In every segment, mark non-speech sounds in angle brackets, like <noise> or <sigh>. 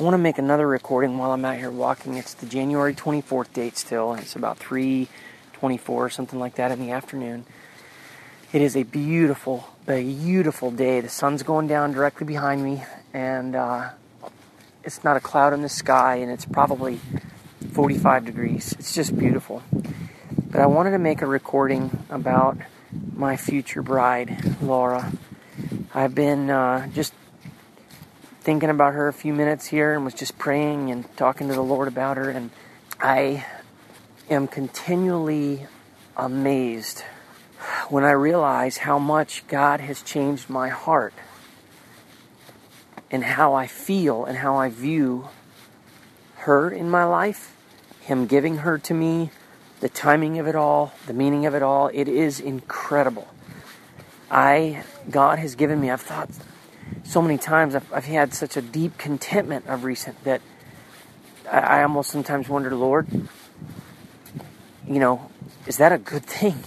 I want to make another recording while I'm out here walking. It's the January 24th date still, and it's about 3:24 or something like that in the afternoon. It is a beautiful, beautiful day. The sun's going down directly behind me, and uh, it's not a cloud in the sky, and it's probably 45 degrees. It's just beautiful. But I wanted to make a recording about my future bride, Laura. I've been uh, just thinking about her a few minutes here and was just praying and talking to the Lord about her, and I am continually amazed when I realize how much God has changed my heart and how I feel and how I view her in my life, Him giving her to me, the timing of it all, the meaning of it all. It is incredible. I, God has given me, I've thought so many times, I've, I've had such a deep contentment of recent that I, I almost sometimes wonder, Lord, you know, is that a good thing?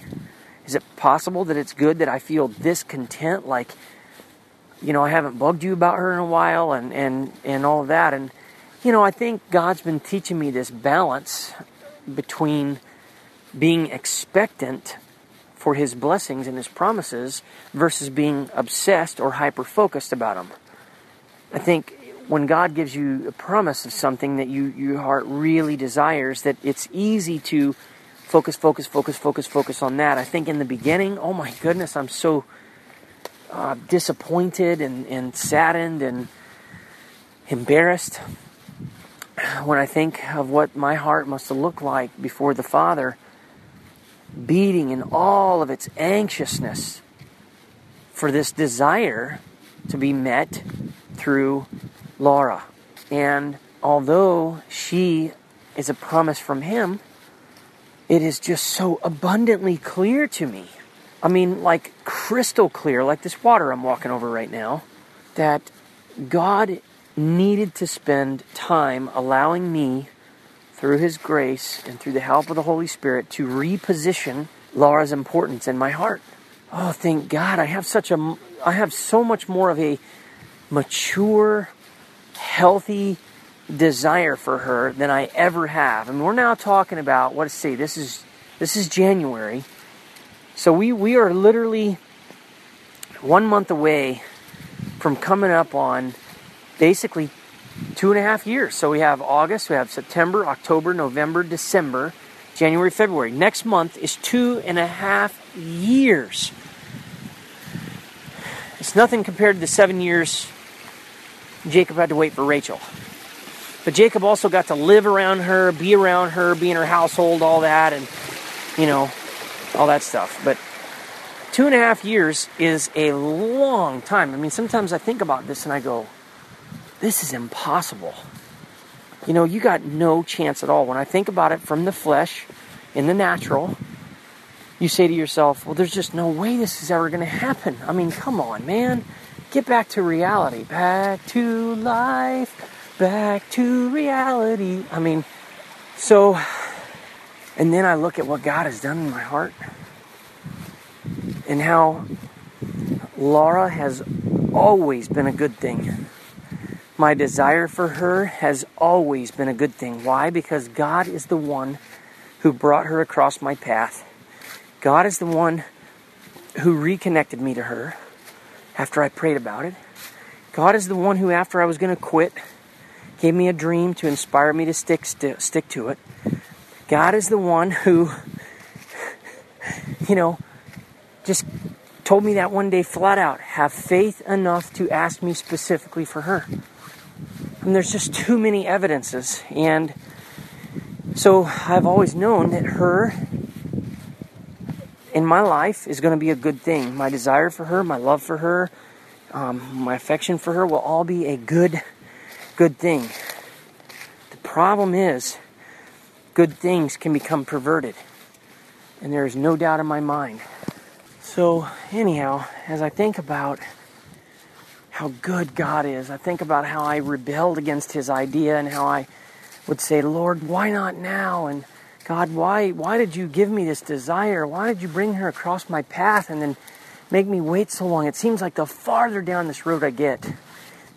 Is it possible that it's good that I feel this content? Like, you know, I haven't bugged you about her in a while and, and, and all of that. And, you know, I think God's been teaching me this balance between being expectant for his blessings and his promises versus being obsessed or hyper focused about them. I think when God gives you a promise of something that you your heart really desires, that it's easy to focus, focus, focus, focus, focus on that. I think in the beginning, oh my goodness, I'm so uh, disappointed and, and saddened and embarrassed <sighs> when I think of what my heart must have looked like before the Father, beating in all of its anxiousness for this desire to be met through Laura. And although she is a promise from Him, it is just so abundantly clear to me. I mean, like crystal clear, like this water I'm walking over right now, that God needed to spend time allowing me, through His grace and through the help of the Holy Spirit, to reposition Laura's importance in my heart. Oh, thank God! I have such a, I have so much more of a mature, healthy desire for her than I ever have. And we're now talking about to see. This is this is January, so we we are literally one month away from coming up on basically two and a half years. So we have August, we have September, October, November, December, January, February. Next month is two and a half years. It's nothing compared to the seven years Jacob had to wait for Rachel. But Jacob also got to live around her, be around her, be in her household, all that, and, you know, all that stuff. But two and a half years is a long time. I mean, sometimes I think about this and I go, this is impossible. You know, you got no chance at all. When I think about it from the flesh, in the natural, you say to yourself, well, there's just no way this is ever going to happen. I mean, come on, man. Get back to reality. Back to life. Back to reality. I mean, so, and then I look at what God has done in my heart and how Laura has always been a good thing. My desire for her has always been a good thing. Why? Because God is the one who brought her across my path. God is the one who reconnected me to her after I prayed about it. God is the one who, after I was going to quit, gave me a dream to inspire me to stick st- stick to it. God is the one who, <laughs> you know, just told me that one day flat out have faith enough to ask me specifically for her. And there's just too many evidences. And so I've always known that her in my life is going to be a good thing. My desire for her, my love for her, um, my affection for her will all be a good, good thing. The problem is, good things can become perverted. And there is no doubt in my mind. So, anyhow, as I think about how good God is. I think about how I rebelled against his idea and how I would say, Lord, why not now? And God, why why did you give me this desire? Why did you bring her across my path and then make me wait so long? It seems like the farther down this road I get,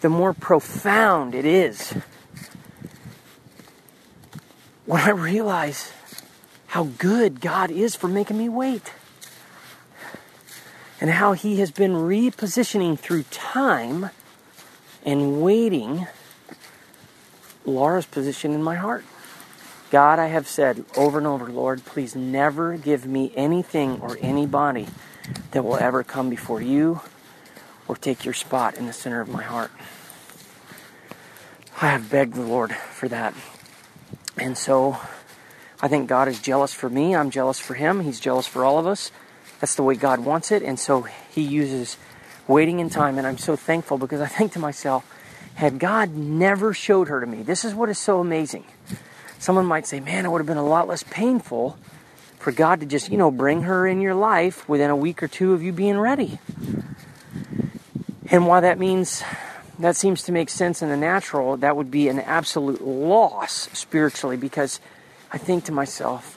the more profound it is when I realize how good God is for making me wait and how He has been repositioning through time and waiting Laura's position in my heart. God, I have said over and over, Lord, please never give me anything or anybody that will ever come before you or take your spot in the center of my heart. I have begged the Lord for that. And so I think God is jealous for me. I'm jealous for him. He's jealous for all of us. That's the way God wants it. And so he uses waiting in time. And I'm so thankful because I think to myself, had God never showed her to me, this is what is so amazing. Someone might say, man, it would have been a lot less painful for God to just, you know, bring her in your life within a week or two of you being ready. And while that means that seems to make sense in the natural, that would be an absolute loss spiritually because I think to myself,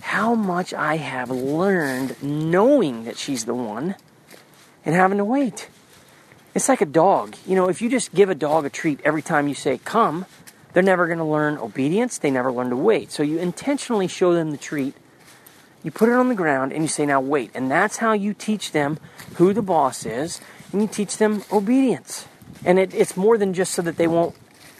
how much I have learned knowing that she's the one and having to wait. It's like a dog. You know, if you just give a dog a treat every time you say, come, they're never going to learn obedience. They never learn to wait. So you intentionally show them the treat. You put it on the ground and you say, now wait. And that's how you teach them who the boss is and you teach them obedience. And it, it's more than just so that they won't,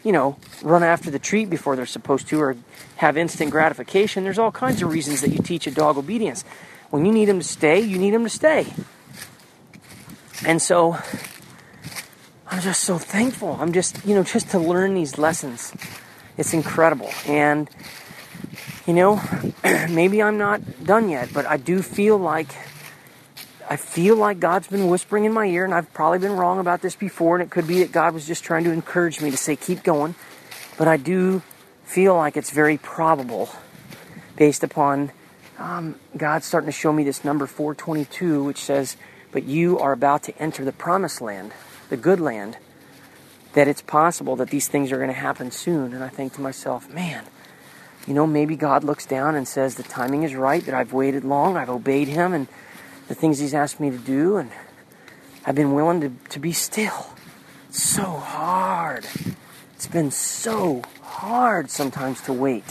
you know, run after the treat before they're supposed to or have instant gratification. There's all kinds of reasons that you teach a dog obedience. When you need them to stay, you need them to stay. And so I'm just so thankful. I'm just, you know, just to learn these lessons. It's incredible. And, you know, <clears throat> maybe I'm not done yet, but I do feel like I feel like God's been whispering in my ear, and I've probably been wrong about this before, and it could be that God was just trying to encourage me to say, keep going. But I do feel like it's very probable, based upon um, God starting to show me this number 422, which says, But you are about to enter the promised land, the good land, that it's possible that these things are going to happen soon. And I think to myself, man, you know, maybe God looks down and says, The timing is right, that I've waited long, I've obeyed Him, and the things He's asked me to do, and I've been willing to, to be still. It's so hard. It's been so hard sometimes to wait.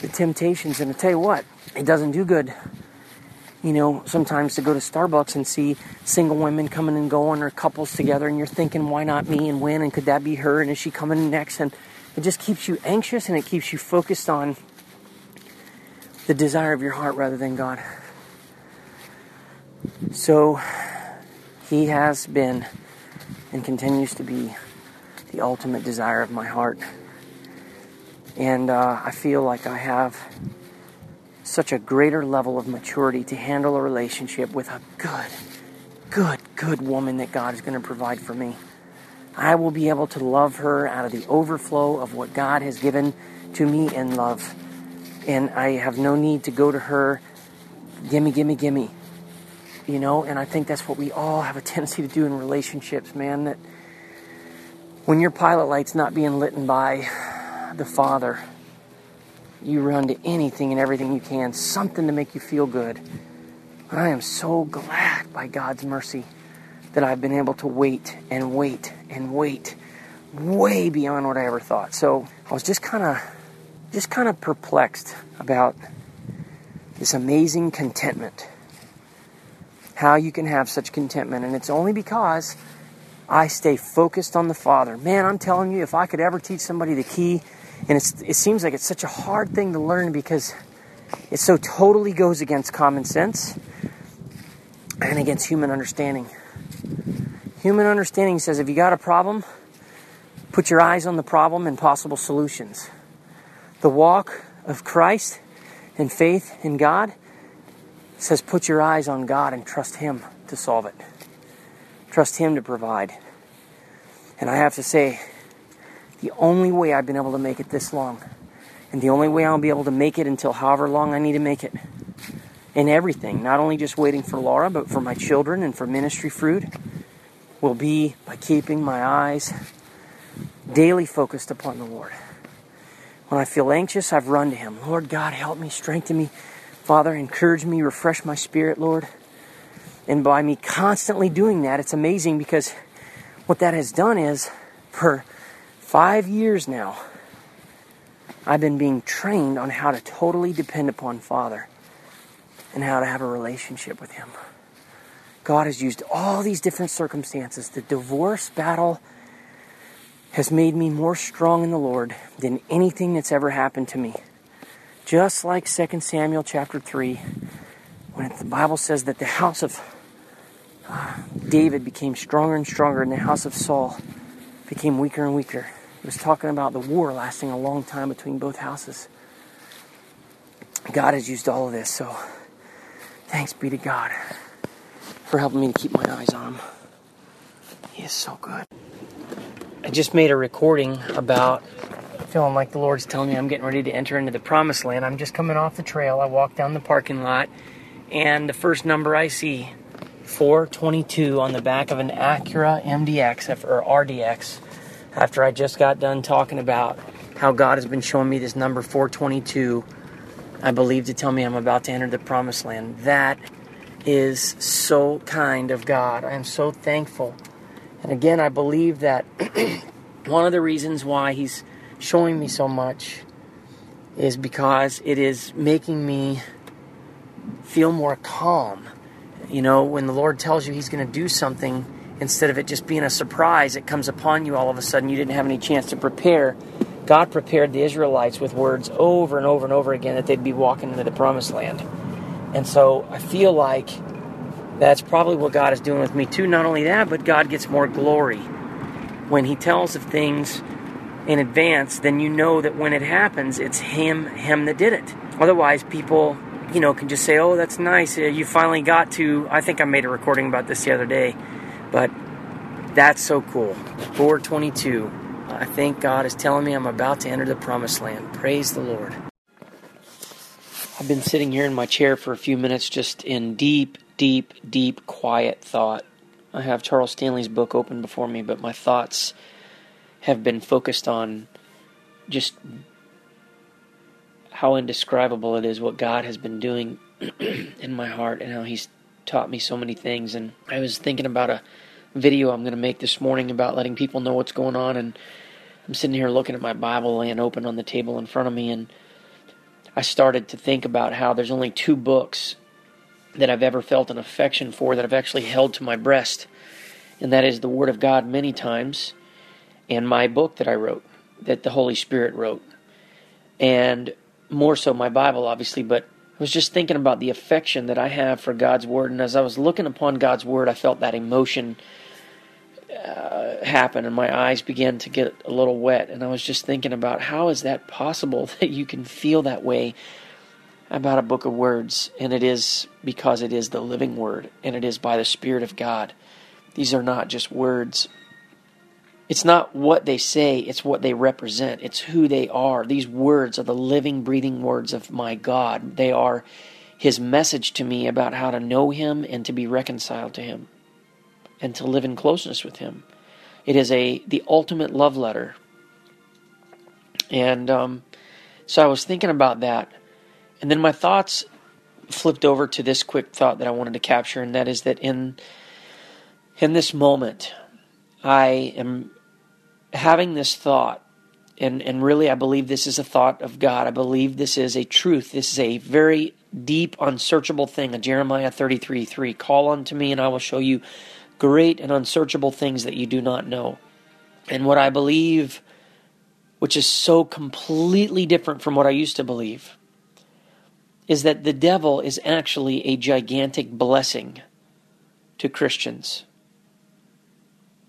The temptations, and I tell you what, it doesn't do good. You know, sometimes to go to Starbucks and see single women coming and going or couples together, and you're thinking, why not me and when? And could that be her? And is she coming next? And it just keeps you anxious and it keeps you focused on the desire of your heart rather than God. So he has been and continues to be the ultimate desire of my heart. And uh, I feel like I have such a greater level of maturity to handle a relationship with a good, good, good woman that God is going to provide for me. I will be able to love her out of the overflow of what God has given to me in love. And I have no need to go to her, gimme, gimme, gimme you know, and I think that's what we all have a tendency to do in relationships, man. That when your pilot light's not being lit by the Father, you run to anything and everything you can, something to make you feel good. But I am so glad by God's mercy that I've been able to wait and wait and wait way beyond what I ever thought. So I was just kind of just kind of perplexed about this amazing contentment how you can have such contentment. And it's only because I stay focused on the Father. Man, I'm telling you, if I could ever teach somebody the key, and it seems like it's such a hard thing to learn because it so totally goes against common sense and against human understanding. Human understanding says if you got a problem, put your eyes on the problem and possible solutions. The walk of Christ and faith in God says, put your eyes on God and trust Him to solve it. Trust Him to provide. And I have to say, the only way I've been able to make it this long, and the only way I'll be able to make it until however long I need to make it, in everything, not only just waiting for Laura, but for my children and for ministry fruit, will be by keeping my eyes daily focused upon the Lord. When I feel anxious, I've run to Him. Lord God, help me, strengthen me, Father, encourage me, refresh my spirit, Lord. And by me constantly doing that, it's amazing because what that has done is for five years now, I've been being trained on how to totally depend upon Father and how to have a relationship with Him. God has used all these different circumstances. The divorce battle has made me more strong in the Lord than anything that's ever happened to me. Just like 2 Samuel chapter 3, when the Bible says that the house of uh, David became stronger and stronger and the house of Saul became weaker and weaker. It was talking about the war lasting a long time between both houses. God has used all of this, so thanks be to God for helping me to keep my eyes on him. He is so good. I just made a recording about feeling like the Lord's telling me I'm getting ready to enter into the promised land. I'm just coming off the trail. I walk down the parking lot, and the first number I see, 422 on the back of an Acura MDX or RDX. After I just got done talking about how God has been showing me this number 422, I believe to tell me I'm about to enter the promised land. That is so kind of God. I am so thankful. And again, I believe that <clears throat> one of the reasons why He's showing me so much is because it is making me feel more calm. You know, when the Lord tells you He's going to do something, instead of it just being a surprise, it comes upon you all of a sudden. You didn't have any chance to prepare. God prepared the Israelites with words over and over and over again that they'd be walking into the promised land. And so I feel like that's probably what God is doing with me too. Not only that, but God gets more glory. When He tells of things in advance, then you know that when it happens, it's Him, Him that did it. Otherwise, people, you know, can just say, "Oh, that's nice. Uh, you finally got to." I think I made a recording about this the other day, but that's so cool. 422. I think God is telling me I'm about to enter the promised land. Praise the Lord. I've been sitting here in my chair for a few minutes just in deep, deep, deep, quiet thought. I have Charles Stanley's book open before me, but my thoughts have been focused on just how indescribable it is what God has been doing <clears throat> in my heart and how He's taught me so many things. And I was thinking about a video I'm going to make this morning about letting people know what's going on. And I'm sitting here looking at my Bible laying open on the table in front of me, and I started to think about how there's only two books that I've ever felt an affection for that I've actually held to my breast, and that is the Word of God many times, and my book that I wrote, that the Holy Spirit wrote, and more so my Bible, obviously, but I was just thinking about the affection that I have for God's Word, and as I was looking upon God's Word, I felt that emotion uh, happen, and my eyes began to get a little wet. And I was just thinking about how is that possible <laughs> that you can feel that way about a book of words? And it is because it is the living Word, and it is by the Spirit of God. These are not just words. It's not what they say, it's what they represent. It's who they are. These words are the living, breathing words of my God. They are His message to me about how to know Him and to be reconciled to Him and to live in closeness with Him. It is a the ultimate love letter. And um, so I was thinking about that, and then my thoughts flipped over to this quick thought that I wanted to capture, and that is that in in this moment, I am having this thought, and and really I believe this is a thought of God. I believe this is a truth. This is a very deep, unsearchable thing. Jeremiah thirty three three. Call unto me, and I will show you great and unsearchable things that you do not know. And what I believe, which is so completely different from what I used to believe, is that the devil is actually a gigantic blessing to Christians.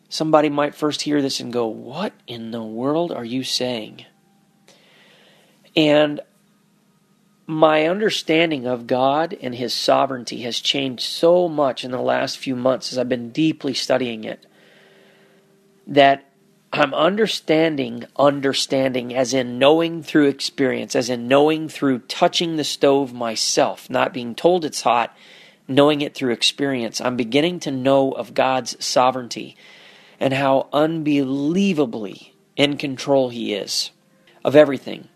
Somebody might first hear this and go, What in the world are you saying? And my understanding of God and His sovereignty has changed so much in the last few months as I've been deeply studying it that I'm understanding, understanding as in knowing through experience, as in knowing through touching the stove myself, not being told it's hot, knowing it through experience. I'm beginning to know of God's sovereignty and how unbelievably in control He is of everything.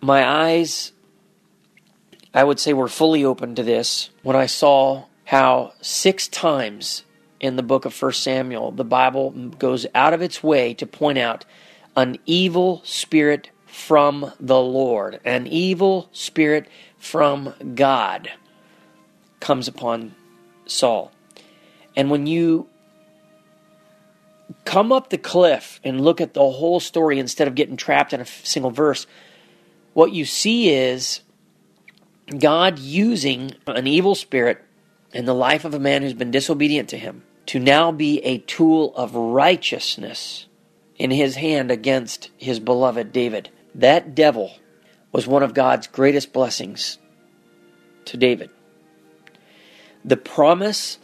My eyes I would say we're fully open to this when I saw how six times in the book of 1 Samuel the Bible goes out of its way to point out an evil spirit from the Lord, an evil spirit from God comes upon Saul. And when you come up the cliff and look at the whole story instead of getting trapped in a single verse, what you see is God using an evil spirit in the life of a man who's been disobedient to him to now be a tool of righteousness in his hand against his beloved David. That devil was one of God's greatest blessings to David. The promise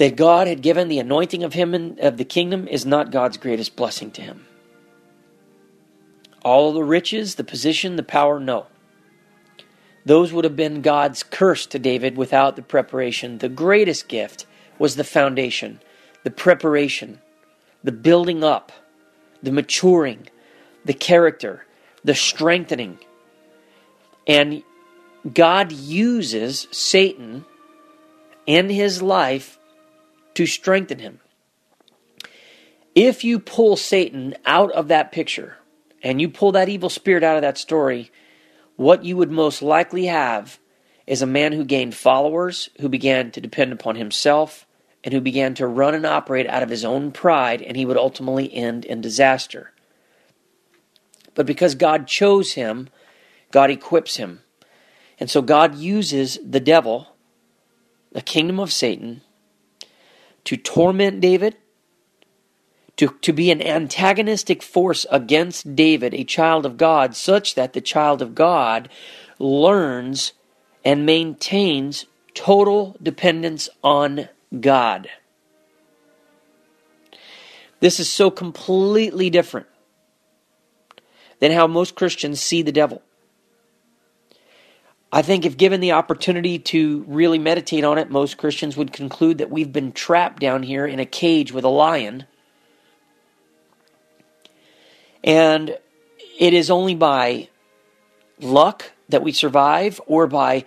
that God had given the anointing of him and of the kingdom is not God's greatest blessing to him. All the riches, the position, the power, no. Those would have been God's curse to David without the preparation. The greatest gift was the foundation, the preparation, the building up, the maturing, the character, the strengthening. And God uses Satan in his life to strengthen him. If you pull Satan out of that picture and you pull that evil spirit out of that story, what you would most likely have is a man who gained followers, who began to depend upon himself, and who began to run and operate out of his own pride, and he would ultimately end in disaster. But because God chose him, God equips him. And so God uses the devil, the kingdom of Satan, to torment David, to, to be an antagonistic force against David, a child of God, such that the child of God learns and maintains total dependence on God. This is so completely different than how most Christians see the devil. I think if given the opportunity to really meditate on it, most Christians would conclude that we've been trapped down here in a cage with a lion. And it is only by luck that we survive or by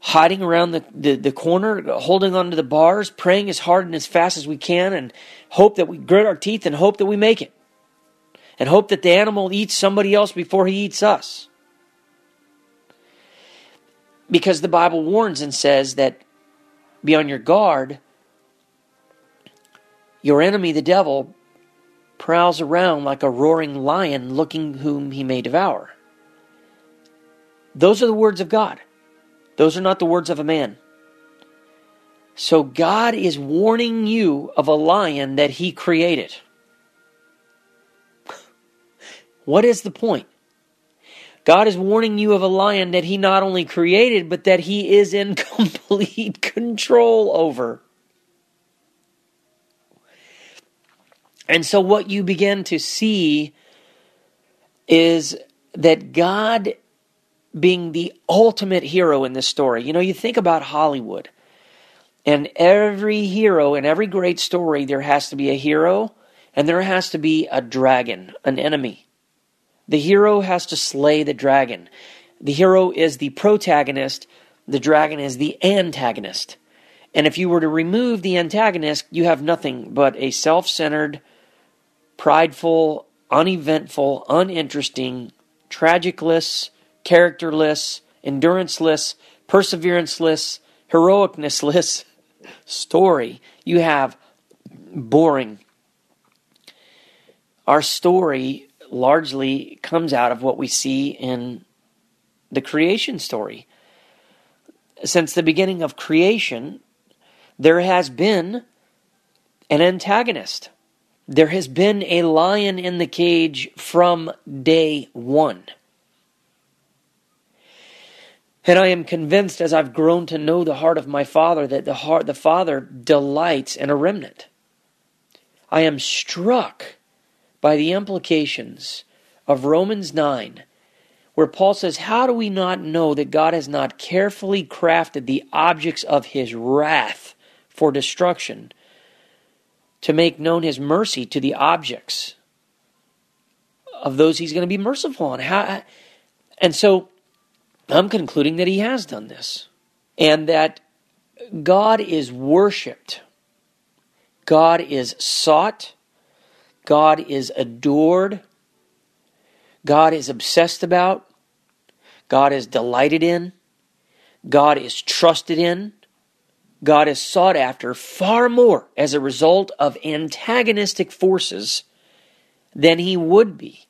hiding around the, the, the, corner, holding onto the bars, praying as hard and as fast as we can, and hope that we grit our teeth and hope that we make it. And hope that the animal eats somebody else before he eats us. Because the Bible warns and says that be on your guard. Your enemy, the devil, prowls around like a roaring lion looking whom he may devour. Those are the words of God. Those are not the words of a man. So God is warning you of a lion that he created. <laughs> What is the point? God is warning you of a lion that he not only created, but that he is in <laughs> complete control over. And so, what you begin to see is that God being the ultimate hero in this story. You know, you think about Hollywood, and every hero in every great story, there has to be a hero and there has to be a dragon, an enemy. The hero has to slay the dragon. The hero is the protagonist, the dragon is the antagonist. And if you were to remove the antagonist, you have nothing but a self centered, prideful, uneventful, uninteresting, tragicless, characterless, enduranceless, perseveranceless, heroicnessless <laughs> story. You have boring. Our story largely comes out of what we see in the creation story. Since the beginning of creation, there has been an antagonist. There has been a lion in the cage from day one. And I am convinced as I've grown to know the heart of my Father that the heart the Father delights in a remnant. I am struck by the implications of Romans 9, where Paul says, How do we not know that God has not carefully crafted the objects of his wrath for destruction to make known his mercy to the objects of those he's going to be merciful on? How, and so I'm concluding that he has done this and that God is worshiped, God is sought God is adored. God is obsessed about, God is delighted in, God is trusted in, God is sought after far more as a result of antagonistic forces than he would be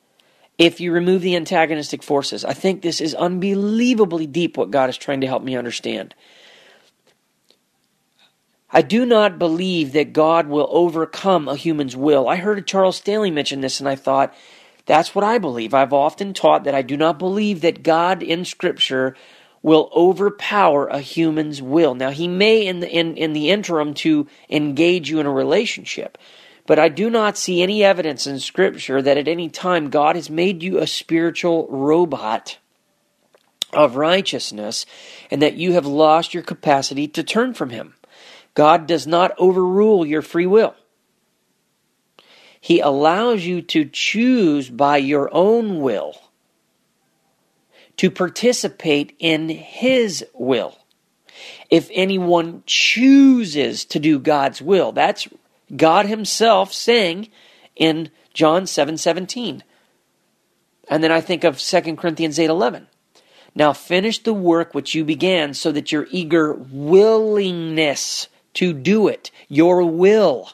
if you remove the antagonistic forces. I think this is unbelievably deep what God is trying to help me understand. I do not believe that God will overcome a human's will. I heard Charles Stanley mention this and I thought, that's what I believe. I've often taught that I do not believe that God in Scripture will overpower a human's will. Now, he may in the, in, in the interim to engage you in a relationship, but I do not see any evidence in Scripture that at any time God has made you a spiritual robot of righteousness and that you have lost your capacity to turn from Him. God does not overrule your free will. He allows you to choose by your own will to participate in His will. If anyone chooses to do God's will, that's God Himself saying in John 7 17. And then I think of 2 Corinthians 8 11. Now finish the work which you began so that your eager willingness to do it. Your will,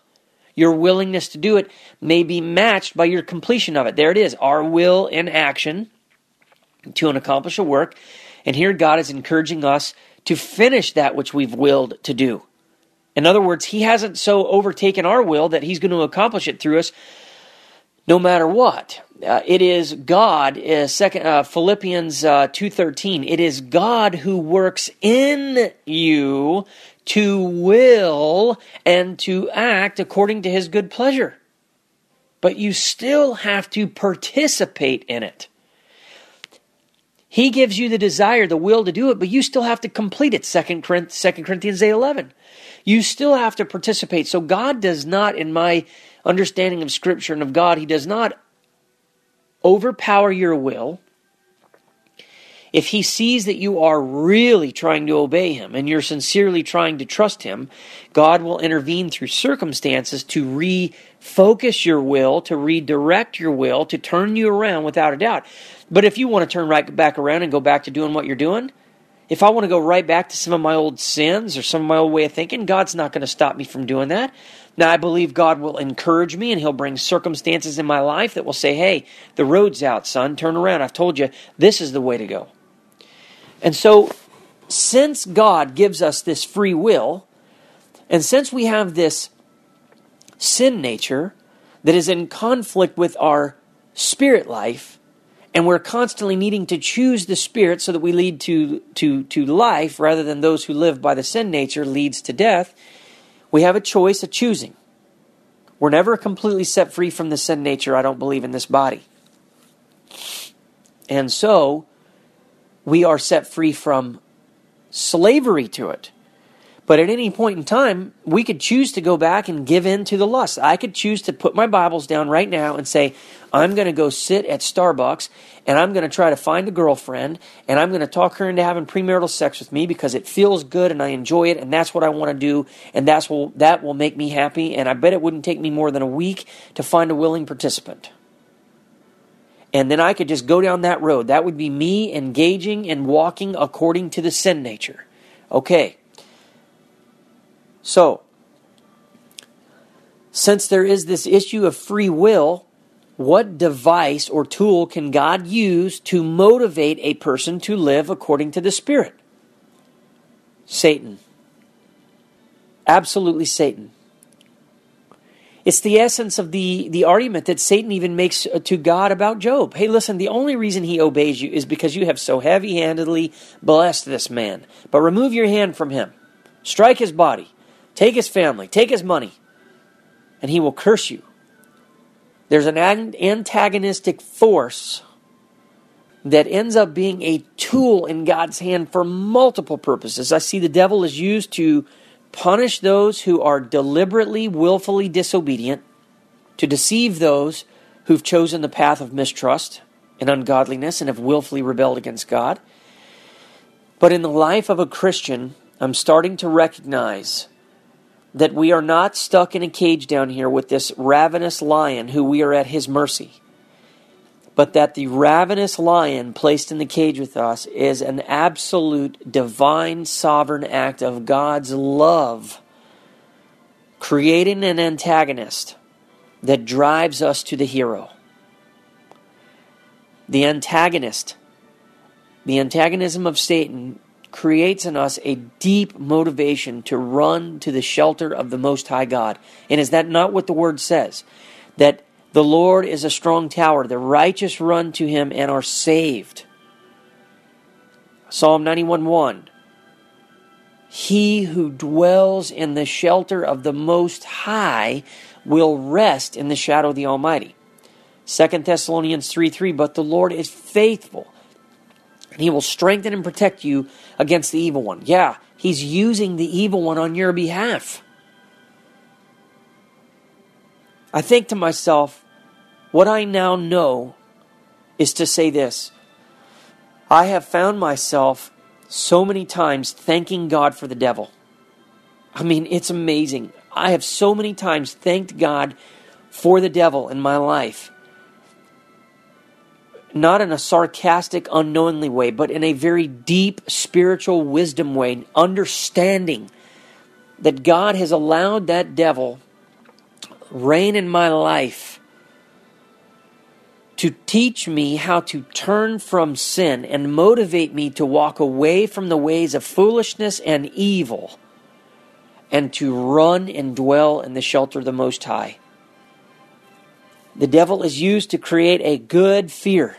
your willingness to do it may be matched by your completion of it. There it is. Our will in action to accomplish a work. And here God is encouraging us to finish that which we've willed to do. In other words, He hasn't so overtaken our will that He's going to accomplish it through us no matter what. Uh, it is God, uh, second, uh, Philippians uh, 2.13, it is God who works in you to will and to act according to his good pleasure. But you still have to participate in it. He gives you the desire, the will to do it, but you still have to complete it. 2 Corinthians 8 11. You still have to participate. So God does not, in my understanding of Scripture and of God, He does not overpower your will if he sees that you are really trying to obey him and you're sincerely trying to trust him, God will intervene through circumstances to refocus your will, to redirect your will, to turn you around without a doubt. But if you want to turn right back around and go back to doing what you're doing, if I want to go right back to some of my old sins or some of my old way of thinking, God's not going to stop me from doing that. Now, I believe God will encourage me and He'll bring circumstances in my life that will say, hey, the road's out, son. Turn around. I've told you this is the way to go. And so, since God gives us this free will, and since we have this sin nature that is in conflict with our spirit life, and we're constantly needing to choose the spirit so that we lead to, to, to life rather than those who live by the sin nature leads to death, we have a choice of choosing. We're never completely set free from the sin nature, I don't believe, in this body. And so, we are set free from slavery to it. But at any point in time, we could choose to go back and give in to the lust. I could choose to put my Bibles down right now and say, I'm going to go sit at Starbucks and I'm going to try to find a girlfriend and I'm going to talk her into having premarital sex with me because it feels good and I enjoy it and that's what I want to do and that's will, that will make me happy. And I bet it wouldn't take me more than a week to find a willing participant and then I could just go down that road. That would be me engaging and walking according to the sin nature. Okay. So, since there is this issue of free will, what device or tool can God use to motivate a person to live according to the Spirit? Satan. Absolutely Satan. It's the essence of the, the argument that Satan even makes uh, to God about Job. Hey, listen, the only reason he obeys you is because you have so heavy handedly blessed this man. But remove your hand from him, strike his body, take his family, take his money, and he will curse you. There's an antagonistic force that ends up being a tool in God's hand for multiple purposes. I see the devil is used to punish those who are deliberately, willfully disobedient, to deceive those who've chosen the path of mistrust and ungodliness and have willfully rebelled against God. But in the life of a Christian, I'm starting to recognize that we are not stuck in a cage down here with this ravenous lion who we are at his mercy. But that the ravenous lion placed in the cage with us is an absolute divine sovereign act of God's love, creating an antagonist that drives us to the hero. The antagonist, the antagonism of Satan, creates in us a deep motivation to run to the shelter of the Most High God. And is that not what the Word says? That the Lord is a strong tower. The righteous run to him and are saved. Psalm 91 1. He who dwells in the shelter of the Most High will rest in the shadow of the Almighty. 2 Thessalonians 3 3. But the Lord is faithful, and he will strengthen and protect you against the evil one. Yeah, he's using the evil one on your behalf. I think to myself, what I now know is to say this I have found myself so many times thanking God for the devil. I mean, it's amazing. I have so many times thanked God for the devil in my life. Not in a sarcastic, unknowingly way, but in a very deep spiritual wisdom way, understanding that God has allowed that devil reign in my life to teach me how to turn from sin and motivate me to walk away from the ways of foolishness and evil and to run and dwell in the shelter of the Most High. The devil is used to create a good fear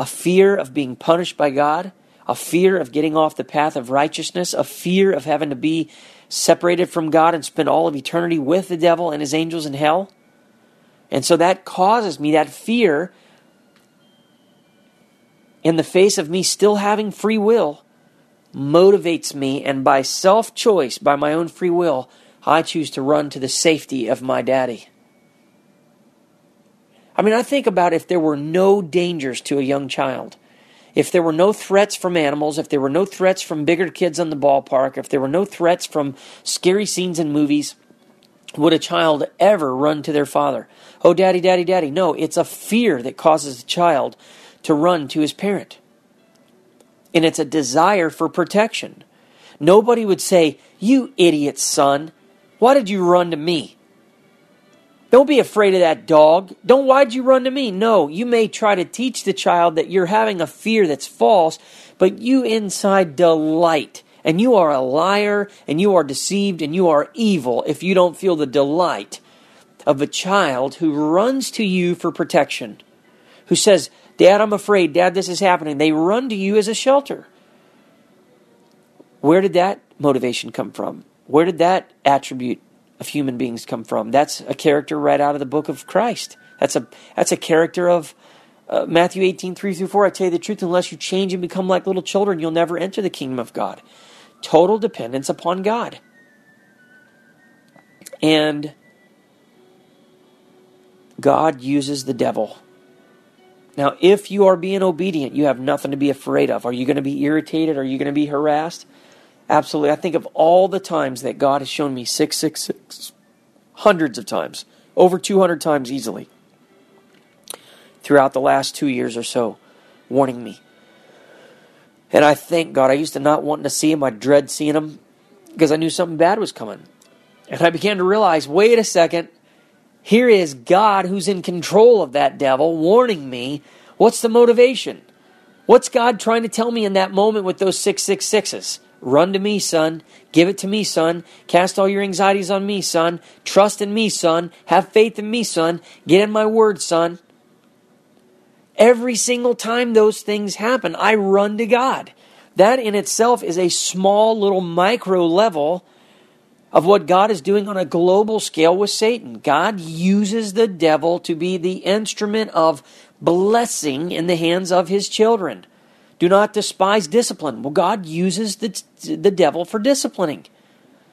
a fear of being punished by God, a fear of getting off the path of righteousness, a fear of having to be separated from God and spend all of eternity with the devil and his angels in hell. And so that causes me, that fear, in the face of me still having free will, motivates me, and by self choice, by my own free will, I choose to run to the safety of my daddy. I mean, I think about if there were no dangers to a young child, if there were no threats from animals, if there were no threats from bigger kids on the ballpark, if there were no threats from scary scenes in movies, would a child ever run to their father? Oh, daddy, daddy, daddy. No, it's a fear that causes a child to run to his parent. And it's a desire for protection. Nobody would say, You idiot son, why did you run to me? Don't be afraid of that dog. Don't, why'd you run to me? No, you may try to teach the child that you're having a fear that's false, but you inside delight and you are a liar, and you are deceived, and you are evil if you don't feel the delight of a child who runs to you for protection, who says, Dad, I'm afraid. Dad, this is happening. They run to you as a shelter. Where did that motivation come from? Where did that attribute of human beings come from? That's a character right out of the book of Christ. That's a that's a character of uh, Matthew 18, 3 through 4. I tell you the truth, unless you change and become like little children, you'll never enter the kingdom of God total dependence upon God. And God uses the devil. Now, if you are being obedient, you have nothing to be afraid of. Are you going to be irritated? Are you going to be harassed? Absolutely. I think of all the times that God has shown me 666, hundreds of times, over 200 times easily, throughout the last two years or so, warning me and I thank God. I used to not want to see him. I dread seeing him because I knew something bad was coming. And I began to realize wait a second. Here is God who's in control of that devil warning me. What's the motivation? What's God trying to tell me in that moment with those 666s? Run to me, son. Give it to me, son. Cast all your anxieties on me, son. Trust in me, son. Have faith in me, son. Get in my word, son. Every single time those things happen, I run to God. That in itself is a small little micro level of what God is doing on a global scale with Satan. God uses the devil to be the instrument of blessing in the hands of his children. Do not despise discipline. Well, God uses the, the devil for disciplining.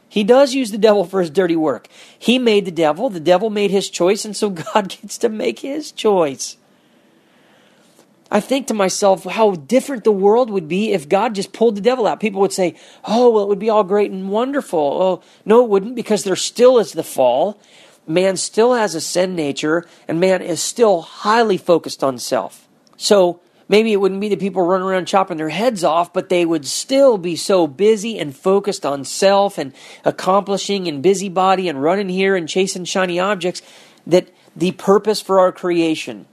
He does use the devil for his dirty work. He made the devil, the devil made his choice, and so <laughs> God gets to make his choice. I think to myself how different the world would be if God just pulled the devil out. People would say, oh, well, it would be all great and wonderful. Oh, no, it wouldn't because there still is the fall. man still has a sin nature and man is still highly focused on self. So maybe it wouldn't be the people running around chopping their heads off, but they would still be so busy and focused on self and accomplishing and busybody and running here and chasing shiny objects that the purpose for our creation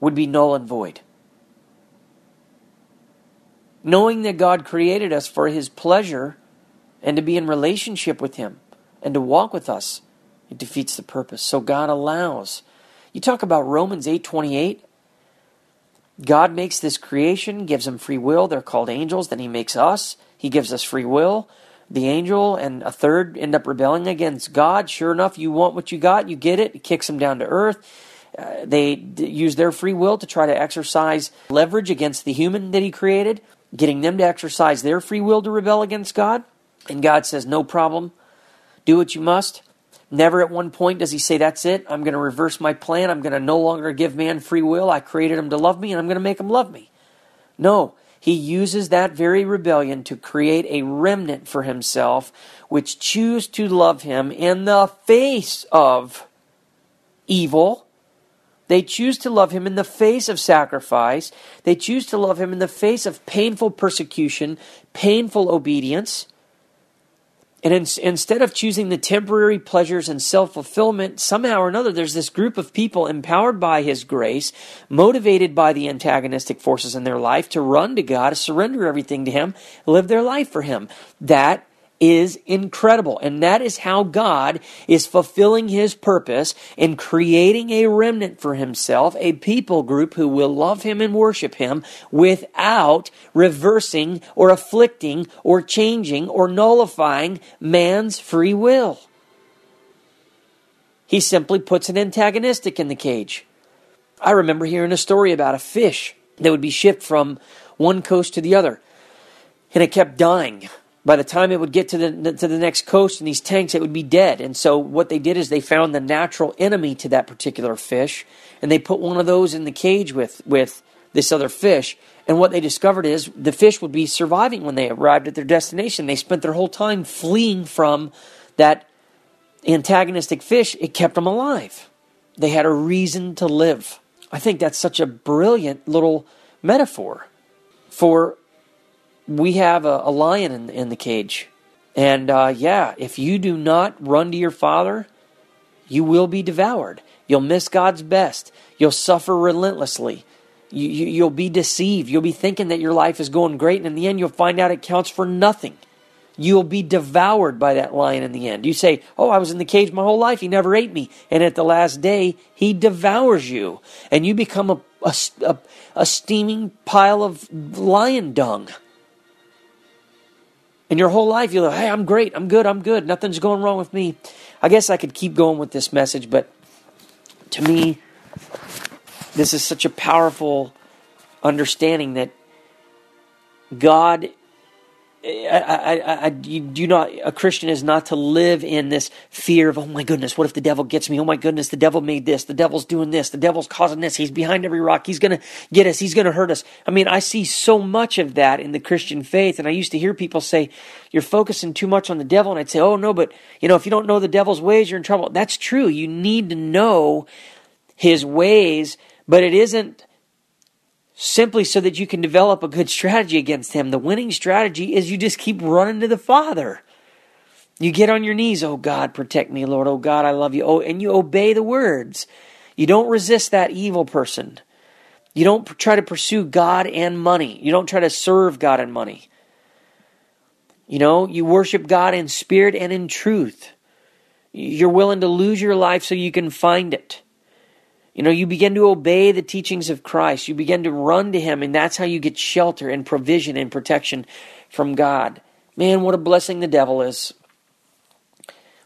would be null and void. Knowing that God created us for His pleasure and to be in relationship with Him and to walk with us, it defeats the purpose. So God allows. You talk about Romans 8:28. God makes this creation, gives them free will. They're called angels. Then He makes us. He gives us free will. The angel and a third end up rebelling against God. Sure enough, you want what you got, you get it. He kicks them down to earth. Uh, they d- use their free will to try to exercise leverage against the human that He created, getting them to exercise their free will to rebel against God. And God says, No problem. Do what you must. Never at one point does he say, That's it. I'm going to reverse my plan. I'm going to no longer give man free will. I created him to love me, and I'm going to make him love me. No, he uses that very rebellion to create a remnant for himself, which choose to love him in the face of evil. They choose to love him in the face of sacrifice. They choose to love him in the face of painful persecution, painful obedience. And in, instead of choosing the temporary pleasures and self fulfillment, somehow or another, there's this group of people empowered by His grace, motivated by the antagonistic forces in their life to run to God, to surrender everything to Him, live their life for Him. That is incredible. And that is how God is fulfilling his purpose in creating a remnant for himself, a people group who will love him and worship him without reversing or afflicting or changing or nullifying man's free will. He simply puts an antagonistic in the cage. I remember hearing a story about a fish that would be shipped from one coast to the other, and it kept dying by the time it would get to the to the next coast in these tanks, it would be dead. And so what they did is they found the natural enemy to that particular fish, and they put one of those in the cage with with this other fish. And what they discovered is the fish would be surviving when they arrived at their destination. They spent their whole time fleeing from that antagonistic fish. It kept them alive. They had a reason to live. I think that's such a brilliant little metaphor for we have a, a lion in, in, the cage. And uh, yeah, if you do not run to your father, you will be devoured. You'll miss God's best. You'll suffer relentlessly. You, you, you'll be deceived. You'll be thinking that your life is going great, and in the end, you'll find out it counts for nothing. You'll be devoured by that lion in the end. You say, Oh, I was in the cage my whole life. He never ate me. And at the last day, he devours you. And you become a, a, a, a steaming pile of lion dung. And your whole life, you're like, hey, I'm great, I'm good, I'm good, nothing's going wrong with me. I guess I could keep going with this message, but to me, this is such a powerful understanding that God I, I, I, you do not, a Christian is not to live in this fear of, oh my goodness, what if the devil gets me? Oh my goodness, the devil made this. The devil's doing this. The devil's causing this. He's behind every rock. He's to get us. He's to hurt us. I mean, I see so much of that in the Christian faith. And I used to hear people say, you're focusing too much on the devil. And I'd say, oh no, but you know, if you don't know the devil's ways, you're in trouble. That's true. You need to know his ways, but it isn't simply so that you can develop a good strategy against him. The winning strategy is you just keep running to the Father. You get on your knees, oh God, protect me, Lord. Oh God, I love you. Oh, and you obey the words. You don't resist that evil person. You don't try to pursue God and money. You don't try to serve God and money. You know, you worship God in spirit and in truth. You're willing to lose your life so you can find it. You know, you begin to obey the teachings of Christ. You begin to run to Him, and that's how you get shelter and provision and protection from God. Man, what a blessing the devil is.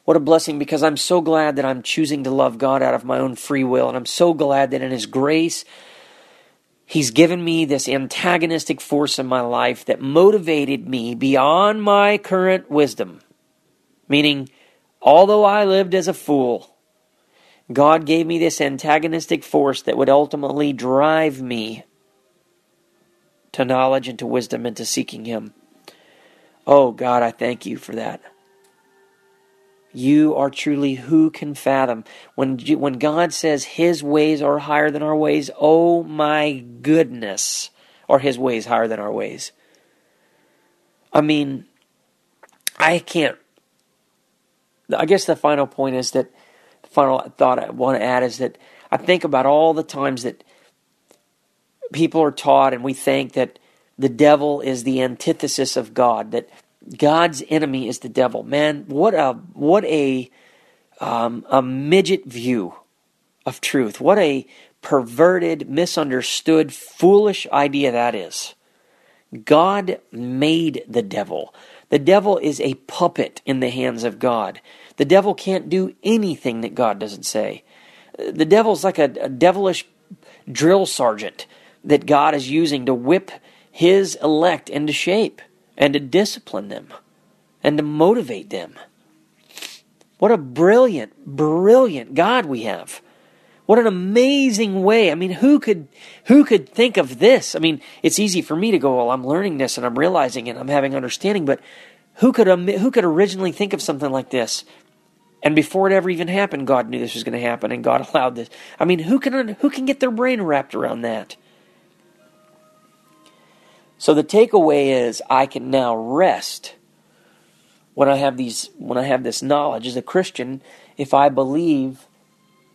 What a blessing because I'm so glad that I'm choosing to love God out of my own free will. And I'm so glad that in His grace, He's given me this antagonistic force in my life that motivated me beyond my current wisdom. Meaning, although I lived as a fool, God gave me this antagonistic force that would ultimately drive me to knowledge and to wisdom and to seeking Him. Oh, God, I thank you for that. You are truly who can fathom. When, when God says his ways are higher than our ways, oh my goodness, are his ways higher than our ways? I mean, I can't. I guess the final point is that final thought I want to add is that I think about all the times that people are taught and we think that the devil is the antithesis of God, that God's enemy is the devil. Man, what a what a um, a midget view of truth. What a perverted, misunderstood, foolish idea that is. God made the devil. The devil is a puppet in the hands of God. The devil can't do anything that God doesn't say. The devil's like a, a devilish drill sergeant that God is using to whip his elect into shape and to discipline them and to motivate them. What a brilliant, brilliant God we have. What an amazing way. I mean, who could who could think of this? I mean, it's easy for me to go, well, I'm learning this and I'm realizing it, and I'm having understanding, but who could who could originally think of something like this? And before it ever even happened, God knew this was going to happen and God <laughs> allowed this. I mean, who can who can get their brain wrapped around that? So the takeaway is I can now rest when I have these when I have this knowledge as a Christian if I believe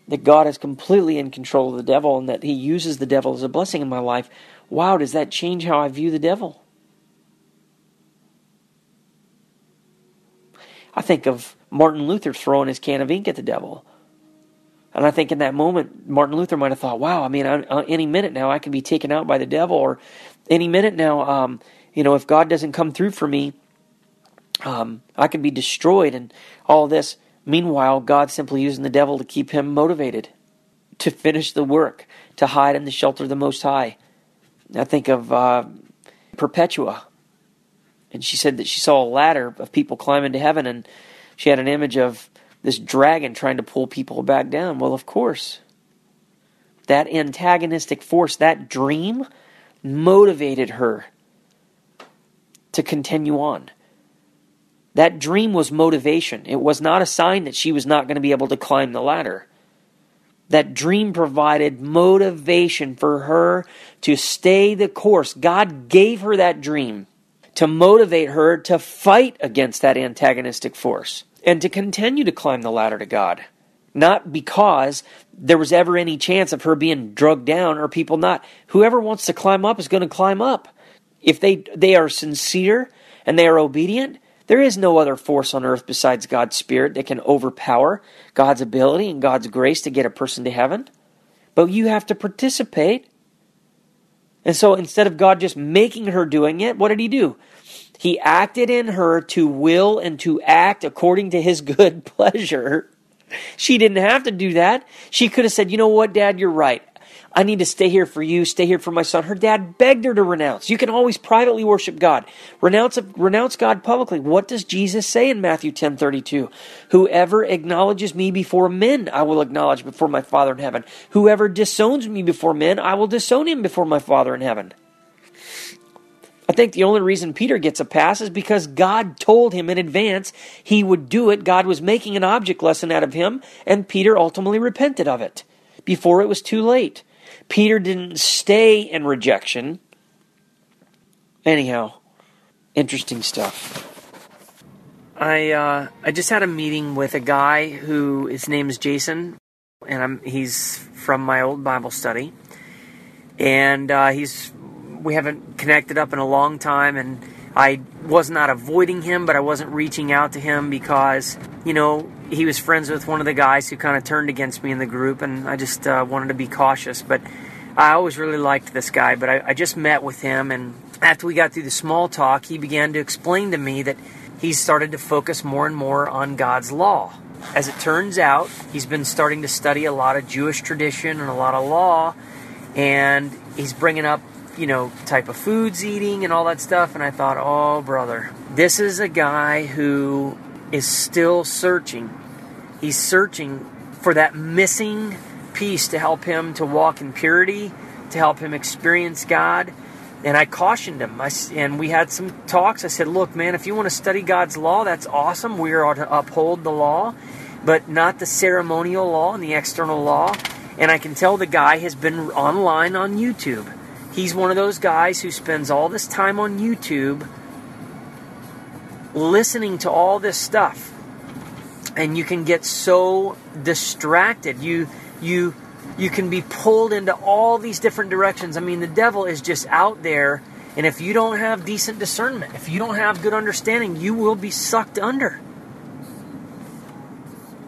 that God is completely in control of the devil and that he uses the devil as a blessing in my life, wow, does that change how I view the devil? I think of Martin Luther throwing his can of ink at the devil. And I think in that moment, Martin Luther might have thought, wow, I mean, any minute now I can be taken out by the devil, or any minute now, um, you know, if God doesn't come through for me, um, I can be destroyed and all this. Meanwhile, God's simply using the devil to keep him motivated, to finish the work, to hide in the shelter of the Most High. I think of uh, Perpetua, and she said that she saw a ladder of people climbing to heaven, and she had an image of this dragon trying to pull people back down. Well, of course, that antagonistic force, that dream, motivated her to continue on. That dream was motivation. It was not a sign that she was not going to be able to climb the ladder. That dream provided motivation for her to stay the course. God gave her that dream to motivate her to fight against that antagonistic force and to continue to climb the ladder to God. Not because there was ever any chance of her being drugged down or people not. Whoever wants to climb up is going to climb up. If they, they are sincere and they are obedient, there is no other force on earth besides God's Spirit that can overpower God's ability and God's grace to get a person to heaven. But you have to participate. And so instead of God just making her doing it, what did he do? He acted in her to will and to act according to his <laughs> good pleasure. She didn't have to do that. She could have said, You know what, Dad, you're right. I need to stay here for you, stay here for my son. Her dad begged her to renounce. You can always privately worship God. Renounce, renounce God publicly. What does Jesus say in Matthew 10 32? Whoever acknowledges me before men, I will acknowledge before my Father in heaven. Whoever disowns me before men, I will disown him before my Father in heaven. I think the only reason Peter gets a pass is because God told him in advance he would do it. God was making an object lesson out of him, and Peter ultimately repented of it before it was too late. Peter didn't stay in rejection. Anyhow, interesting stuff. I uh, I just had a meeting with a guy who his name is Jason, and I'm, he's from my old Bible study, and uh, he's we haven't connected up in a long time, and I was not avoiding him, but I wasn't reaching out to him because you know he was friends with one of the guys who kind of turned against me in the group, and I just uh, wanted to be cautious. But I always really liked this guy, but I, I just met with him, and after we got through the small talk, he began to explain to me that he's started to focus more and more on God's law. As it turns out, he's been starting to study a lot of Jewish tradition and a lot of law, and he's bringing up, you know, type of foods eating and all that stuff. And I thought, oh, brother, this is a guy who is still searching. He's searching for that missing piece to help him to walk in purity, to help him experience God. and I cautioned him. I, and we had some talks. I said, "Look, man, if you want to study God's law, that's awesome. We are to uphold the law, but not the ceremonial law and the external law." And I can tell the guy has been online on YouTube. He's one of those guys who spends all this time on YouTube listening to all this stuff. And you can get so distracted. You you you can be pulled into all these different directions. I mean, the devil is just out there, and if you don't have decent discernment, if you don't have good understanding, you will be sucked under.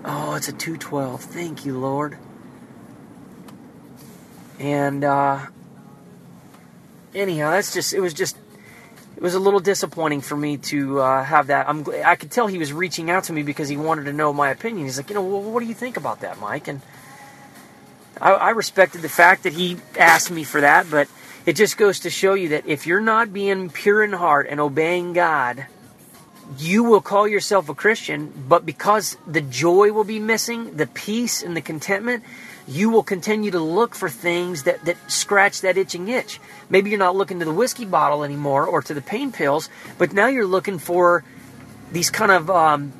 Oh, it's a 212. Thank you, Lord. And uh, anyhow, that's just it was just it was a little disappointing for me to uh, have that. I'm I could tell he was reaching out to me because he wanted to know my opinion. He's like, you know, well, what do you think about that, Mike? And I, I respected the fact that he asked me for that, but it just goes to show you that if you're not being pure in heart and obeying God, you will call yourself a Christian, but because the joy will be missing, the peace and the contentment, you will continue to look for things that, that scratch that itching itch. Maybe you're not looking to the whiskey bottle anymore or to the pain pills, but now you're looking for these kind of um,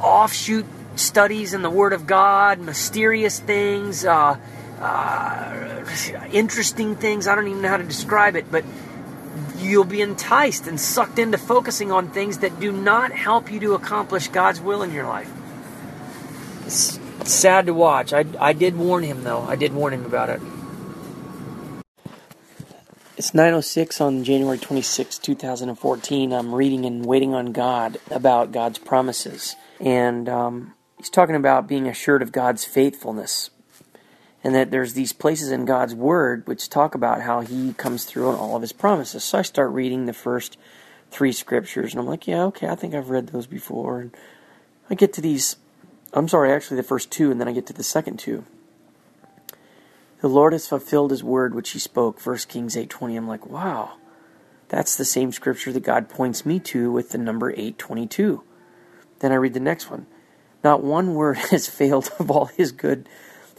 offshoot studies in the Word of God, mysterious things, uh, uh, interesting things. I don't even know how to describe it, but you'll be enticed and sucked into focusing on things that do not help you to accomplish God's will in your life. It's sad to watch. I, I did warn him, though. I did warn him about it. It's 9.06 on January 26, 2014. I'm reading and waiting on God about God's promises. And um, he's talking about being assured of God's faithfulness. And that there's these places in God's Word which talk about how He comes through on all of His promises. So I start reading the first three scriptures, and I'm like, yeah, okay, I think I've read those before. And I get to these I'm sorry, actually, the first two, and then I get to the second two. The Lord has fulfilled His word which He spoke. 1 Kings 8:20. I'm like, wow, that's the same scripture that God points me to with the number 822. Then I read the next one. Not one word <laughs> has failed of all His good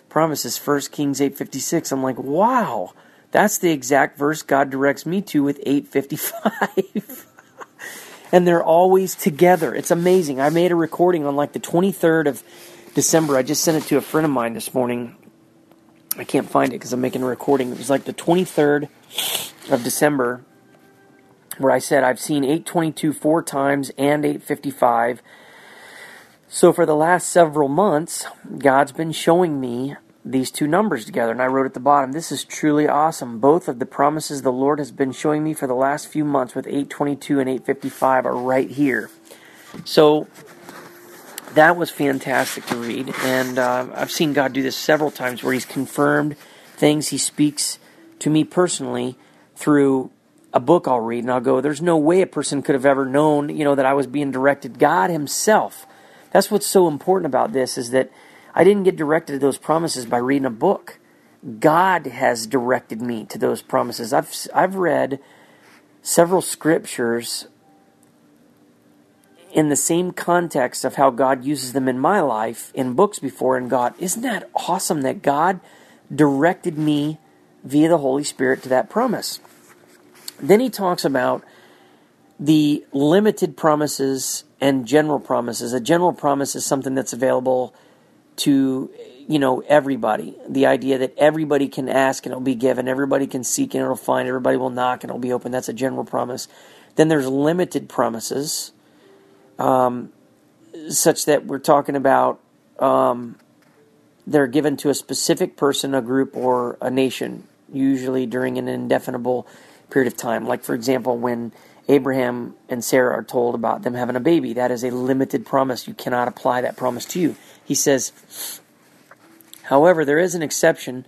promises. 1 Kings 8:56. I'm like, wow, that's the exact verse God directs me to with 855. <laughs> and they're always together. It's amazing. I made a recording on like the 23rd of December. I just sent it to a friend of mine this morning. I can't find it because I'm making a recording. It was like the 23rd of December where I said I've seen 822 four times and 855. So for the last several months, God's been showing me these two numbers together. And I wrote at the bottom, This is truly awesome. Both of the promises the Lord has been showing me for the last few months with 822 and 855 are right here. So that was fantastic to read. And uh, I've seen God do this several times where He's confirmed things He speaks to me personally through a book I'll read and I'll go, There's no way a person could have ever known, you know, that I was being directed. God Himself. That's what's so important about this is that I didn't get directed to those promises by reading a book. God has directed me to those promises. I've I've read several scriptures in the same context of how God uses them in my life in books before and God, isn't that awesome that God directed me via the Holy Spirit to that promise? Then he talks about the limited promises and general promises. A general promise is something that's available to you know everybody. The idea that everybody can ask and it'll be given everybody can seek and it'll find everybody will knock and it'll be open that's a general promise. Then there's limited promises um, such that we're talking about um, they're given to a specific person a group or a nation usually during an indefinable period of time. Like for example when abraham and sarah are told about them having a baby that is a limited promise. You cannot apply that promise to you he says, however, there is an exception.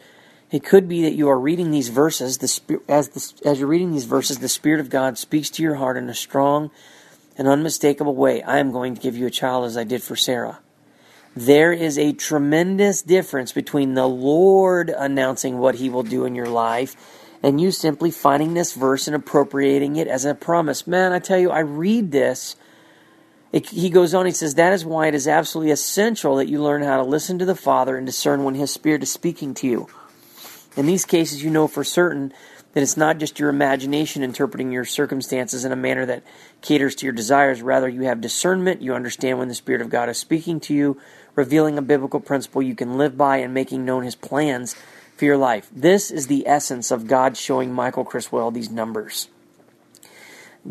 It could be that you are reading these verses, the, as, the, as you're reading these verses, the Spirit of God speaks to your heart in a strong and unmistakable way. I am going to give you a child as I did for Sarah. There is a tremendous difference between the Lord announcing what He will do in your life and you simply finding this verse and appropriating it as a promise. Man, I tell you, I read this it, he goes on, he says, That is why it is absolutely essential that you learn how to listen to the Father and discern when His Spirit is speaking to you. In these cases, you know for certain that it's not just your imagination interpreting your circumstances in a manner that caters to your desires. Rather, you have discernment. You understand when the Spirit of God is speaking to you, revealing a biblical principle you can live by, and making known His plans for your life. This is the essence of God showing Michael Criswell these numbers.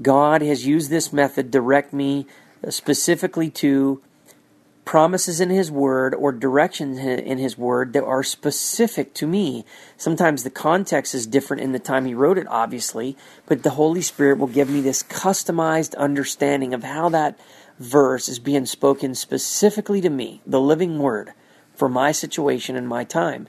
God has used this method direct me specifically to promises in His Word or directions in His Word that are specific to me. Sometimes the context is different in the time He wrote it, obviously, but the Holy Spirit will give me this customized understanding of how that verse is being spoken specifically to me, the living Word, for my situation and my time.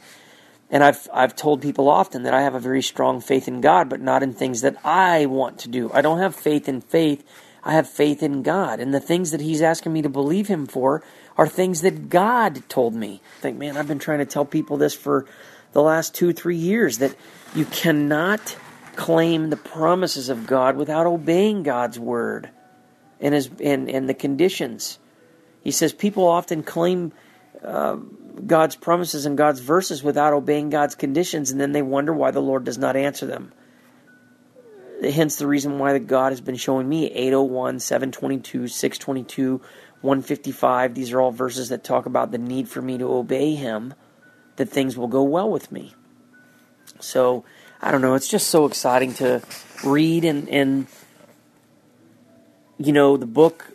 And I've I've told people often that I have a very strong faith in God, but not in things that I want to do. I don't have faith in faith. I have faith in God, and the things that He's asking me to believe Him for are things that God told me. I think, man, I've been trying to tell people this for the last two, three years that you cannot claim the promises of God without obeying God's word and his and, and the conditions. He says people often claim uh, God's promises and God's verses without obeying God's conditions, and then they wonder why the Lord does not answer them. Hence the reason why the God has been showing me 801, 722, 622, 155. These are all verses that talk about the need for me to obey Him, that things will go well with me. So, I don't know, it's just so exciting to read and, and you know, the book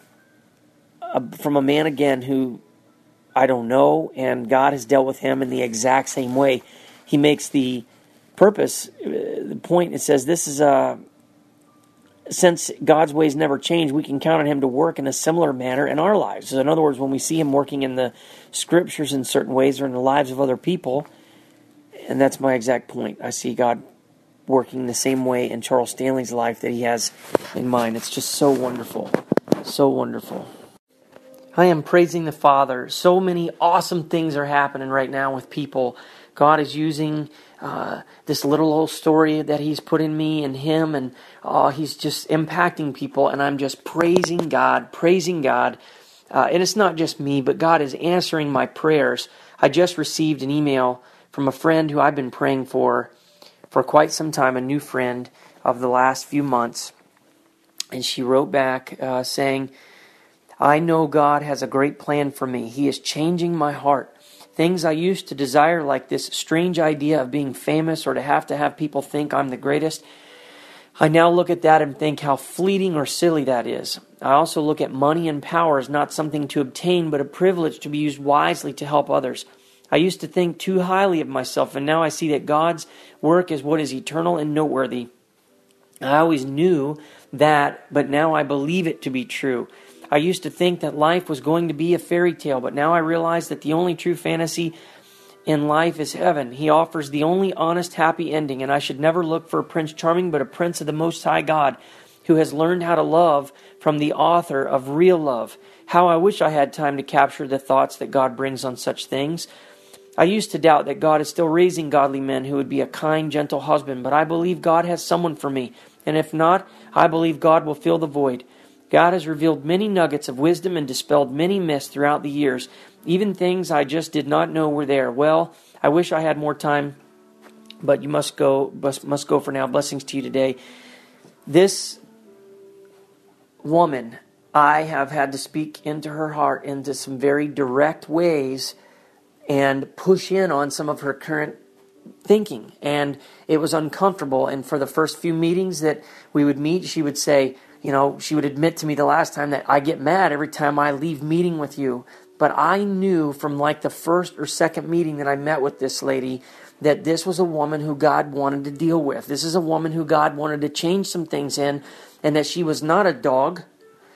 uh, from a man again who I don't know, and God has dealt with him in the exact same way. He makes the purpose, uh, the point, it says this is a since God's ways never change, we can count on Him to work in a similar manner in our lives. So in other words, when we see Him working in the Scriptures in certain ways or in the lives of other people, and that's my exact point. I see God working the same way in Charles Stanley's life that He has in mine. It's just so wonderful. So wonderful. I am praising the Father. So many awesome things are happening right now with people. God is using uh, this little old story that He's put in me and Him, and uh, He's just impacting people. And I'm just praising God, praising God. Uh, and it's not just me, but God is answering my prayers. I just received an email from a friend who I've been praying for for quite some time, a new friend of the last few months. And she wrote back uh, saying, I know God has a great plan for me. He is changing my heart. Things I used to desire, like this strange idea of being famous or to have to have people think I'm the greatest, I now look at that and think how fleeting or silly that is. I also look at money and power as not something to obtain, but a privilege to be used wisely to help others. I used to think too highly of myself, and now I see that God's work is what is eternal and noteworthy. I always knew that, but now I believe it to be true. I used to think that life was going to be a fairy tale, but now I realize that the only true fantasy in life is heaven. He offers the only honest, happy ending, and I should never look for a Prince Charming, but a Prince of the Most High God who has learned how to love from the author of real love. How I wish I had time to capture the thoughts that God brings on such things. I used to doubt that God is still raising godly men who would be a kind, gentle husband, but I believe God has someone for me, and if not, I believe God will fill the void. God has revealed many nuggets of wisdom and dispelled many myths throughout the years, even things I just did not know were there. Well, I wish I had more time, but you must go must, must go for now. Blessings to you today. This woman, I have had to speak into her heart into some very direct ways and push in on some of her current thinking and it was uncomfortable and for the first few meetings that we would meet she would say you know, she would admit to me the last time that I get mad every time I leave meeting with you. But I knew from like the first or second meeting that I met with this lady that this was a woman who God wanted to deal with. This is a woman who God wanted to change some things in, and that she was not a dog.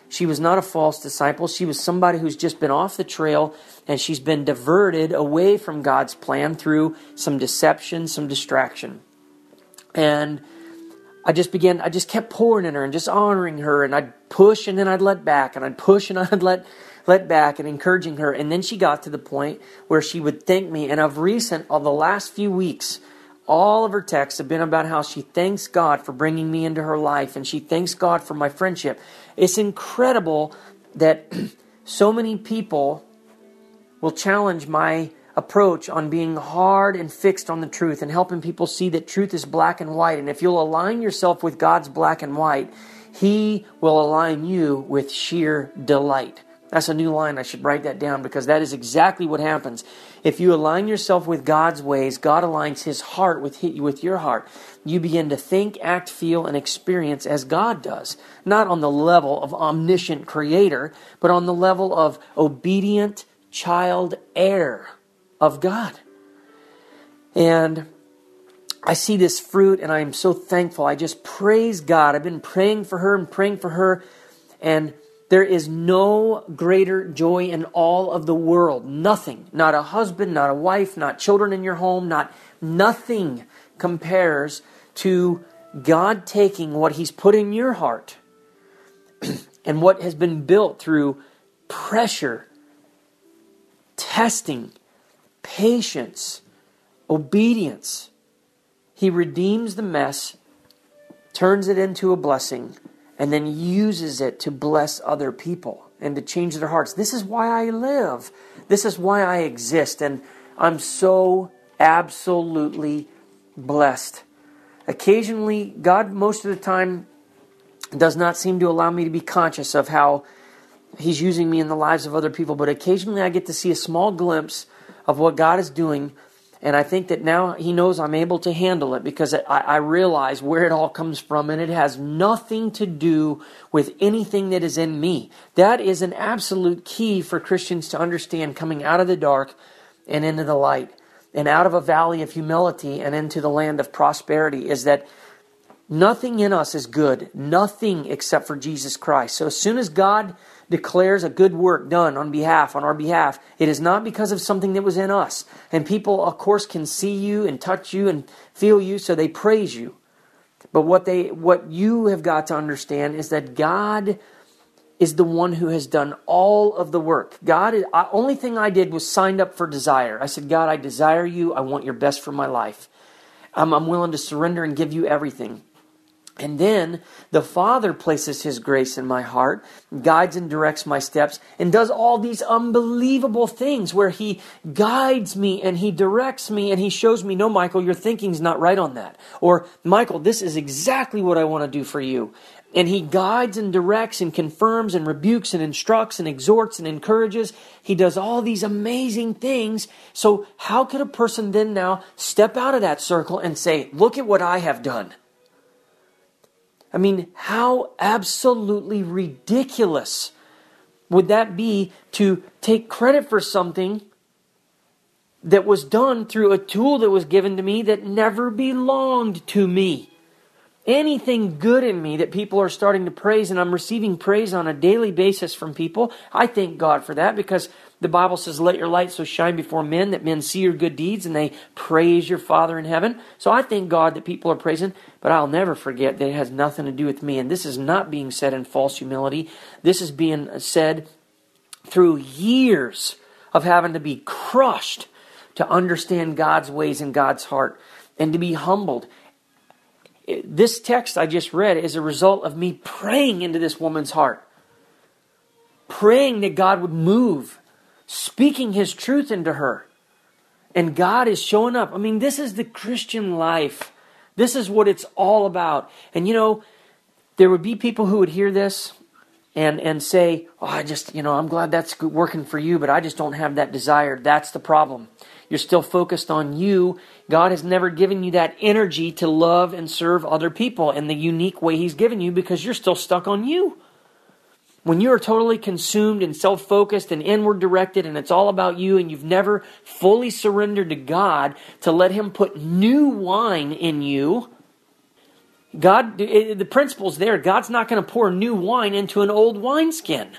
She was not a false disciple. She was somebody who's just been off the trail and she's been diverted away from God's plan through some deception, some distraction. And I just began, I just kept pouring in her and just honoring her, and I'd push and then I'd let back, and I'd push and <laughs> I'd let let back and encouraging her. And then she got to the point where she would thank me. And of recent, of the last few weeks, all of her texts have been about how she thanks God for bringing me into her life and she thanks God for my friendship. It's incredible that <clears throat> so many people will challenge my approach on being hard and fixed on the truth and helping people see that truth is black and white. And if you'll align yourself with God's black and white, He will align you with sheer delight. That's a new line. I should write that down because that is exactly what happens. If you align yourself with God's ways, God aligns His heart with, with your heart. You begin to think, act, feel, and experience as God does. Not on the level of omniscient creator, but on the level of obedient child heir of God. And I see this fruit and I am so thankful. I just praise God. I've been praying for her and praying for her. And there is no greater joy in all of the world. Nothing. Not a husband, not a wife, not children in your home, not nothing compares to God taking what He's put in your heart <clears throat> and what has been built through pressure, testing, patience, obedience. He redeems the mess, turns it into a blessing, and then uses it to bless other people and to change their hearts. This is why I live. This is why I exist. And I'm so absolutely blessed. Occasionally, God, most of the time, does not seem to allow me to be conscious of how He's using me in the lives of other people, but occasionally I get to see a small glimpse of what God is doing and I think that now he knows I'm able to handle it because I, I, realize where it all comes from and it has nothing to do with anything that is in me. That is an absolute key for Christians to understand coming out of the dark and into the light and out of a valley of humility and into the land of prosperity is that nothing in us is good. Nothing except for Jesus Christ. So as soon as God declares a good work done on behalf, on our behalf, it is not because of something that was in us. And people, of course, can see you and touch you and feel you, so they praise you. But what they what you have got to understand is that God is the one who has done all of the work. God, is, only thing I did was signed up for desire. I said, God, I desire you. I want your best for my life. I'm, I'm willing to surrender and give you everything. And then the Father places His grace in my heart, guides and directs my steps, and does all these unbelievable things where He guides me and He directs me and He shows me, no, Michael, your thinking's not right on that. Or, Michael, this is exactly what I want to do for you. And He guides and directs and confirms and rebukes and instructs and exhorts and encourages. He does all these amazing things. So, how could a person then now step out of that circle and say, look at what I have done? I mean, how absolutely ridiculous would that be to take credit for something that was done through a tool that was given to me that never belonged to me? Anything good in me that people are starting to praise, and I'm receiving praise on a daily basis from people, I thank God for that because the Bible says, Let your light so shine before men that men see your good deeds and they praise your Father in heaven. So I thank God that people are praising, but I'll never forget that it has nothing to do with me. And this is not being said in false humility. This is being said through years of having to be crushed to understand God's ways and God's heart and to be humbled. This text I just read is a result of me praying into this woman's heart, praying that God would move speaking his truth into her. And God is showing up. I mean, this is the Christian life. This is what it's all about. And you know, there would be people who would hear this and and say, "Oh, I just, you know, I'm glad that's working for you, but I just don't have that desire." That's the problem. You're still focused on you. God has never given you that energy to love and serve other people in the unique way he's given you because you're still stuck on you. When you are totally consumed and self focused and inward directed, and it's all about you, and you've never fully surrendered to God to let Him put new wine in you, God, the principle's there. God's not going to pour new wine into an old wineskin.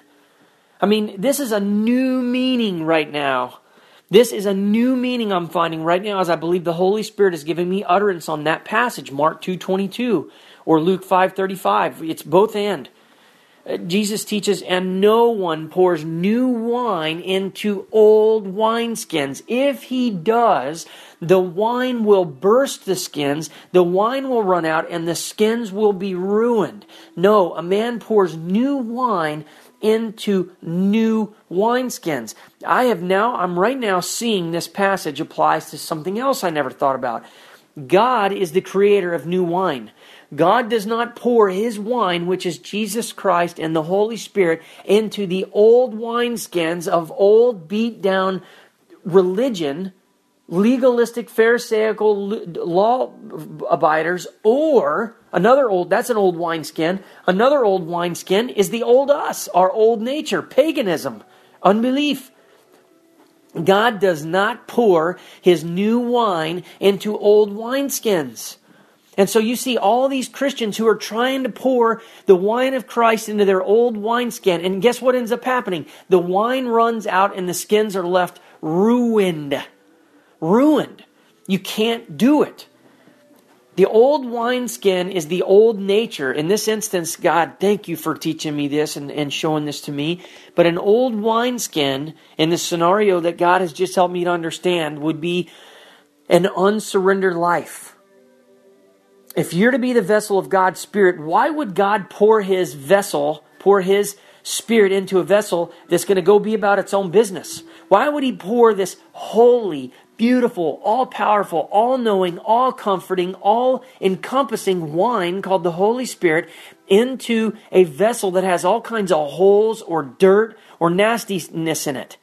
I mean, this is a new meaning right now. This is a new meaning I'm finding right now as I believe the Holy Spirit is giving me utterance on that passage, Mark 2.22 or Luke 5.35. It's both and. Jesus teaches, and no one pours new wine into old wineskins. If he does, the wine will burst the skins, the wine will run out, and the skins will be ruined. No, a man pours new wine into new wineskins. I have now, I'm right now seeing this passage applies to something else I never thought about. God is the creator of new wine. God does not pour his wine, which is Jesus Christ and the Holy Spirit, into the old wineskins of old, beat down religion, legalistic, Pharisaical law abiders, or another old, that's an old wineskin. Another old wineskin is the old us, our old nature, paganism, unbelief. God does not pour his new wine into old wineskins. And so you see all these Christians who are trying to pour the wine of Christ into their old wineskin. And guess what ends up happening? The wine runs out and the skins are left ruined. Ruined. You can't do it. The old wineskin is the old nature. In this instance, God, thank you for teaching me this and, and showing this to me. But an old wineskin, in the scenario that God has just helped me to understand, would be an unsurrendered life if you're to be the vessel of God's Spirit, why would God pour His vessel, pour His Spirit into a vessel that's going to go be about its own business? Why would He pour this holy, beautiful, all powerful, all knowing, all comforting, all encompassing wine called the Holy Spirit into a vessel that has all kinds of holes or dirt or nastiness in it?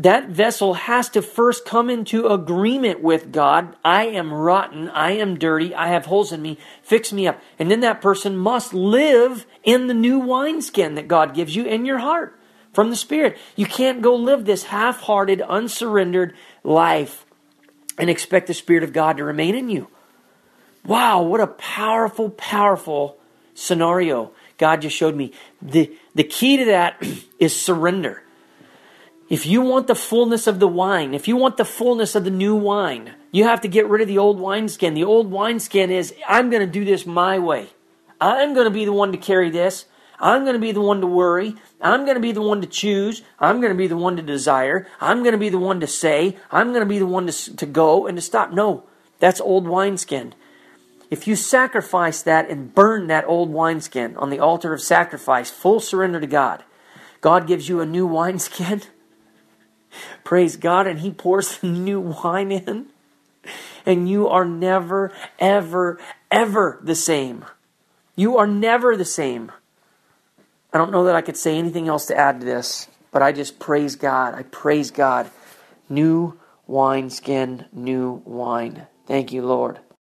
That vessel has to first come into agreement with God. I am rotten. I am dirty. I have holes in me. Fix me up. And then that person must live in the new wineskin that God gives you in your heart from the Spirit. You can't go live this half hearted, unsurrendered life and expect the Spirit of God to remain in you. Wow, what a powerful, powerful scenario God just showed me. The, the key to that <clears throat> is surrender. If you want the fullness of the wine, if you want the fullness of the new wine, you have to get rid of the old wineskin. The old wineskin is, I'm going to do this my way. I'm going to be the one to carry this. I'm going to be the one to worry. I'm going to be the one to choose. I'm going to be the one to desire. I'm going to be the one to say. I'm going to be the one to, to go and to stop. No, that's old wineskin. If you sacrifice that and burn that old wineskin on the altar of sacrifice, full surrender to God, God gives you a new wineskin. Praise God, and He pours the <laughs> new wine in. And you are never, ever, ever the same. You are never the same. I don't know that I could say anything else to add to this, but I just praise God. I praise God. New wine skin, new wine. Thank you, Lord.